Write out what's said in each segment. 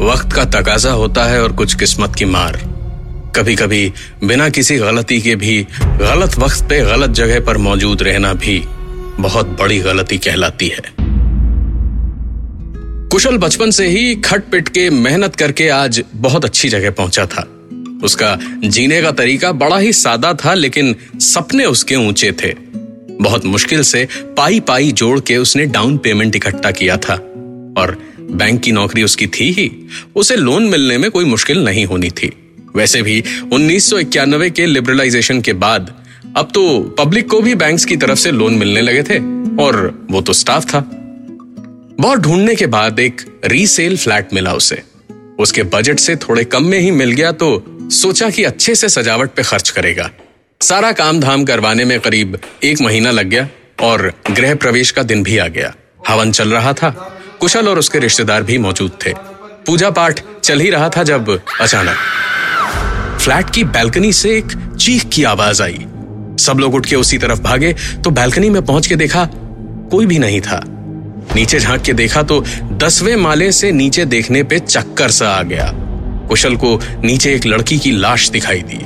वक्त का तकाजा होता है और कुछ किस्मत की मार। कभी कभी बिना किसी गलती के भी, गलत वक्त पे गलत जगह पर मौजूद रहना भी बहुत बड़ी गलती कहलाती है। कुशल बचपन से ही खट पिट के मेहनत करके आज बहुत अच्छी जगह पहुँचा था। उसका जीने का तरीका बड़ा ही सादा था, लेकिन सपने उसके ऊँचे थे। बहुत मुश्किल से पाई पाई जोड़ के उसने डाउन पेमेंट इकट्ठा किया था। और बैंक की नौकरी उसकी थी ही, उसे लोन मिलने में कोई मुश्किल नहीं होनी थी। वैसे भी, उन्नीस के लिबरलाइजेशन के बाद, अब तो पब्लिक को भी बैंक्स की तरफ़ से लोन मिलने लगे थे, और वो तो स्टाफ था। बहुत ढूँढने के बाद एक रीसेल फ्लैट मिला उसे। उसके बजट से थोड़े कम में ही मिल गया तो सोचा कि अच्छे से सजावट पे खर्च करेगा। सारा काम धाम करवाने में करीब एक महीना लग गया, और गृह प्रवेश का दिन भी आ गया। हवन चल रहा था। कुशल और उसके रिश्तेदार भी मौजूद थे। पूजा पाठ चल ही रहा था जब अचानक फ्लैट की बैल्कनी से एक चीख की आवाज़ आई। सब लोग उठ के उसी तरफ़ भागे तो बैल्कनी में पहुँच के देखा कोई भी नहीं था। नीचे झाँक के देखा तो दसवें माले से नीचे देखने पे चक्कर सा आ गया। कुशल को नीचे एक लड़की की लाश दिखाई दी।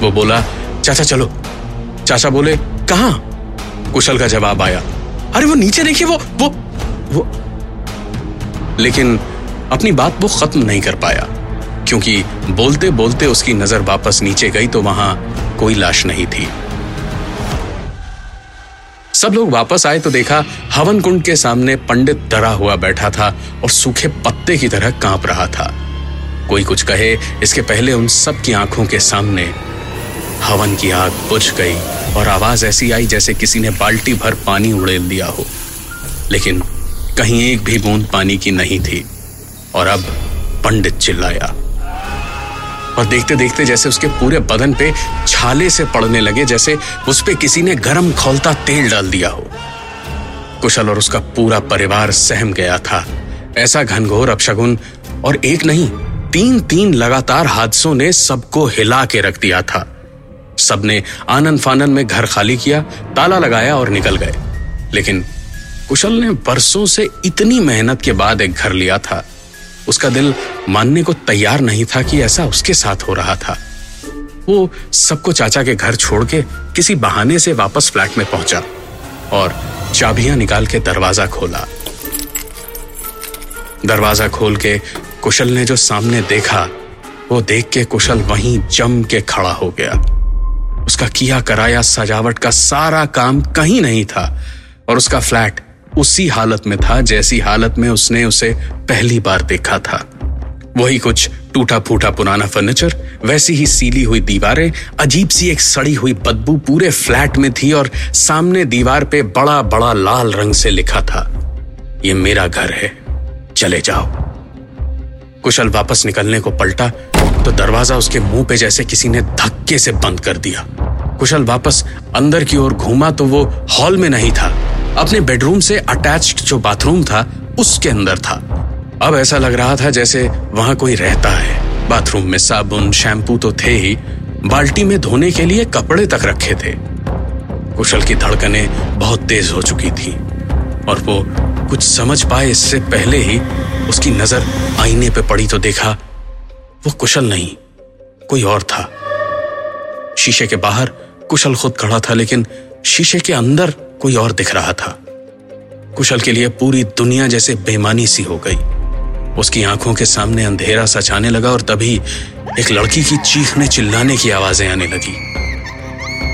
वो बोला, चाचा, चलो। चाचा बोले, कहा? कुशल का जवाब आया, अरे, वो नीचे देखिए, वो वो वो लेकिन अपनी बात वो खत्म नहीं कर पाया, क्योंकि बोलते बोलते उसकी नज़र वापस नीचे गई तो वहाँ कोई लाश नहीं थी। सब लोग वापस आए तो देखा हवन कुंड के सामने पंडित डरा हुआ बैठा था और सूखे पत्ते की तरह काँप रहा था। कोई कुछ कहे, इसके पहले उन सब की आँखों के सामने हवन की आग बुझ गई और आवाज़ ऐसी आई जैसे किसी ने बाल्टी भर पानी उड़ेल दिया हो। लेकिन कहीं एक भी बूंद पानी की नहीं थी, और अब पंडित चिल्लाया। और देखते देखते जैसे उसके पूरे बदन पे छाले से पड़ने लगे, जैसे उस पे किसी ने गरम खोलता तेल डाल दिया हो। कुशल और उसका पूरा परिवार सहम गया था। ऐसा घनघोर अपशगुन और एक नहीं तीन तीन लगातार हादसों ने सबको हिला के रख दिया था। सबने आनंद फानन में घर खाली किया, ताला लगाया और निकल गए। लेकिन कुशल ने बरसों से इतनी मेहनत के बाद एक घर लिया था। उसका दिल मानने को तैयार नहीं था कि ऐसा उसके साथ हो रहा था। वो सबको चाचा के घर छोड़ के किसी बहाने से वापस फ्लैट में पहुँचा और चाबियाँ निकाल के दरवाज़ा खोला। दरवाज़ा खोल के कुशल ने जो सामने देखा, वो देख के कुशल वहीं जम के खड़ा हो गया। उसका किया कराया सजावट का सारा काम कहीं नहीं था और उसका फ्लैट उसी हालत में था जैसी हालत में उसने उसे पहली बार देखा था। वही कुछ टूटा फूटा पुराना फर्नीचर, वैसी ही सीली हुई दीवारें, अजीब सी एक सड़ी हुई बदबू पूरे फ्लैट में थी और सामने दीवार पे बड़ा बड़ा लाल रंग से लिखा था, ये मेरा घर है, चले जाओ। कुशल वापस निकलने को पलटा तो दरवाज़ा उसके मुँह पे जैसे किसी ने धक्के से बंद कर दिया। कुशल वापस अंदर की ओर घूमा तो वो हॉल में नहीं था। अपने बेडरूम से अटैच्ड जो बाथरूम था, उसके अंदर था। अब ऐसा लग रहा था जैसे वहाँ कोई रहता है। बाथरूम में साबुन, शैम्पू तो थे ही। बाल्टी में धोने के लिए कपड़े तक रखे थे। कुशल की धड़कने बहुत तेज हो चुकी थी। और वो कुछ समझ पाए इससे पहले ही उसकी नज़र आईने पे पड़ी तो देखा, वो कुशल नहीं, कोई और था। शीशे के बाहर कुशल खुद खड़ा था, लेकिन शीशे के अंदर कोई और दिख रहा था। कुशल के लिए पूरी दुनिया जैसे बेमानी सी हो गई। उसकी आँखों के सामने अंधेरा सचाने लगा और तभी एक लड़की की चीखने चिल्लाने की आवाज़ें आने लगी।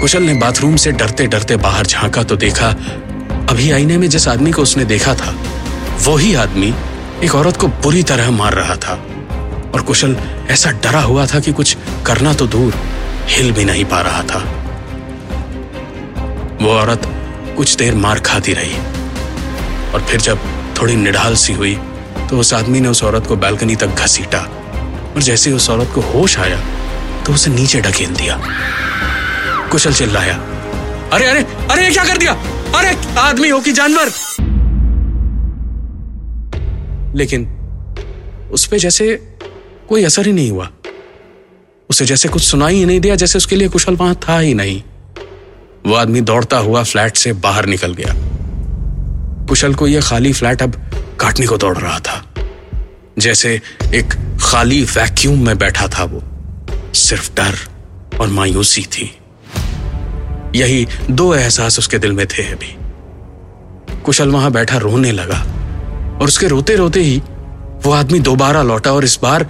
कुशल ने बाथरूम से डरते डरते बाहर झांका तो देखा, अभी आईने में जिस आदमी को उसने देखा था, वही आदमी एक औरत को बुरी तरह मार रहा था। और कुशल ऐसा डरा हुआ था कि कुछ करना तो दूर हिल भी नहीं पा रहा था। वो औरत कुछ देर मार खाती रही। और फिर जब थोड़ी निढाल सी हुई तो उस आदमी ने उस औरत को बैल्कनी तक घसीटा। और जैसे उस औरत को होश आया तो उसे नीचे ढकेल दिया। कुशल चिल्लाया, अरे अरे अरे, ये क्या कर दिया? अरे, आदमी हो कि जानवर? लेकिन उस पर जैसे कोई असर ही नहीं हुआ। उसे जैसे कुछ सुनाई ही नहीं दिया, जैसे उसके लिए कुशल वहाँ था ही नहीं। वो आदमी दौड़ता हुआ फ्लैट से बाहर निकल गया। कुशल को यह खाली फ्लैट अब काटने को दौड़ रहा था। जैसे एक खाली वैक्यूम में बैठा था वो। सिर्फ़ डर और मायूसी थी। यही दो एहसास उसके दिल में थे अभी। कुशल वहाँ बैठा रोने लगा और उसके रोते रोते ही वो आदमी दोबारा लौटा और इस बार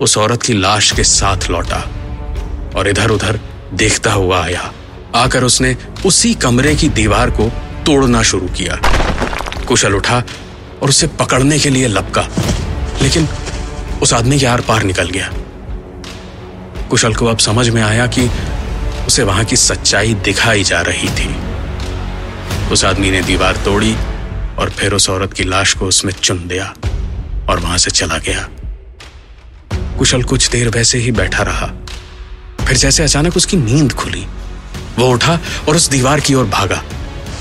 उस औरत की लाश के साथ लौटा और इधर उधर देखता हुआ आया। आकर उसने उसी कमरे की दीवार को तोड़ना शुरू किया। कुशल उठा और उसे पकड़ने के लिए लपका, लेकिन उस आदमी के आर पार निकल गया। कुशल को अब समझ में आया कि उसे वहाँ की सच्चाई दिखाई जा रही थी। उस आदमी ने दीवार तोड़ी और फिर उस औरत की लाश को उसमें चुन दिया और वहाँ से चला गया। कुशल कुछ देर वैसे ही बैठा रहा। फिर जैसे अचानक उसकी नींद खुली वो उठा और उस दीवार की ओर भागा।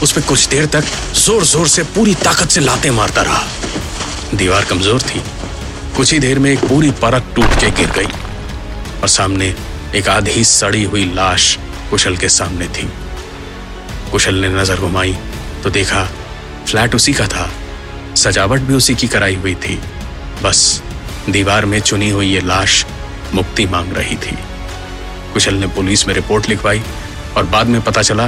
उस पर कुछ देर तक ज़ोर ज़ोर से पूरी ताकत से लाते मारता रहा। दीवार कमज़ोर थी। कुछ ही देर में एक पूरी परत टूट के गिर गई और सामने एक आधी सड़ी हुई लाश कुशल के सामने थी। कुशल ने नज़र घुमाई तो देखा फ्लैट उसी का था। सजावट भी उसी की कराई हुई थी। बस दीवार में चुनी हुई ये लाश मुक्ति मांग रही थी। कुशल ने पुलिस में रिपोर्ट लिखवाई और बाद में पता चला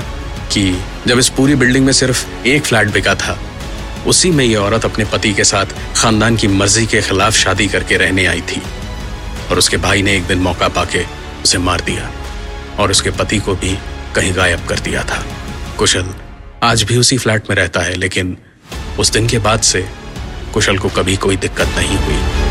कि जब इस पूरी बिल्डिंग में सिर्फ़ एक फ्लैट बिका था, उसी में ये औरत अपने पति के साथ खानदान की मर्ज़ी के खिलाफ शादी करके रहने आई थी और उसके भाई ने एक दिन मौका पाके उसे मार दिया और उसके पति को भी कहीं गायब कर दिया था। कुशल आज भी उसी फ्लैट में रहता है, लेकिन उस दिन के बाद से कुशल को कभी कोई दिक्कत नहीं हुई।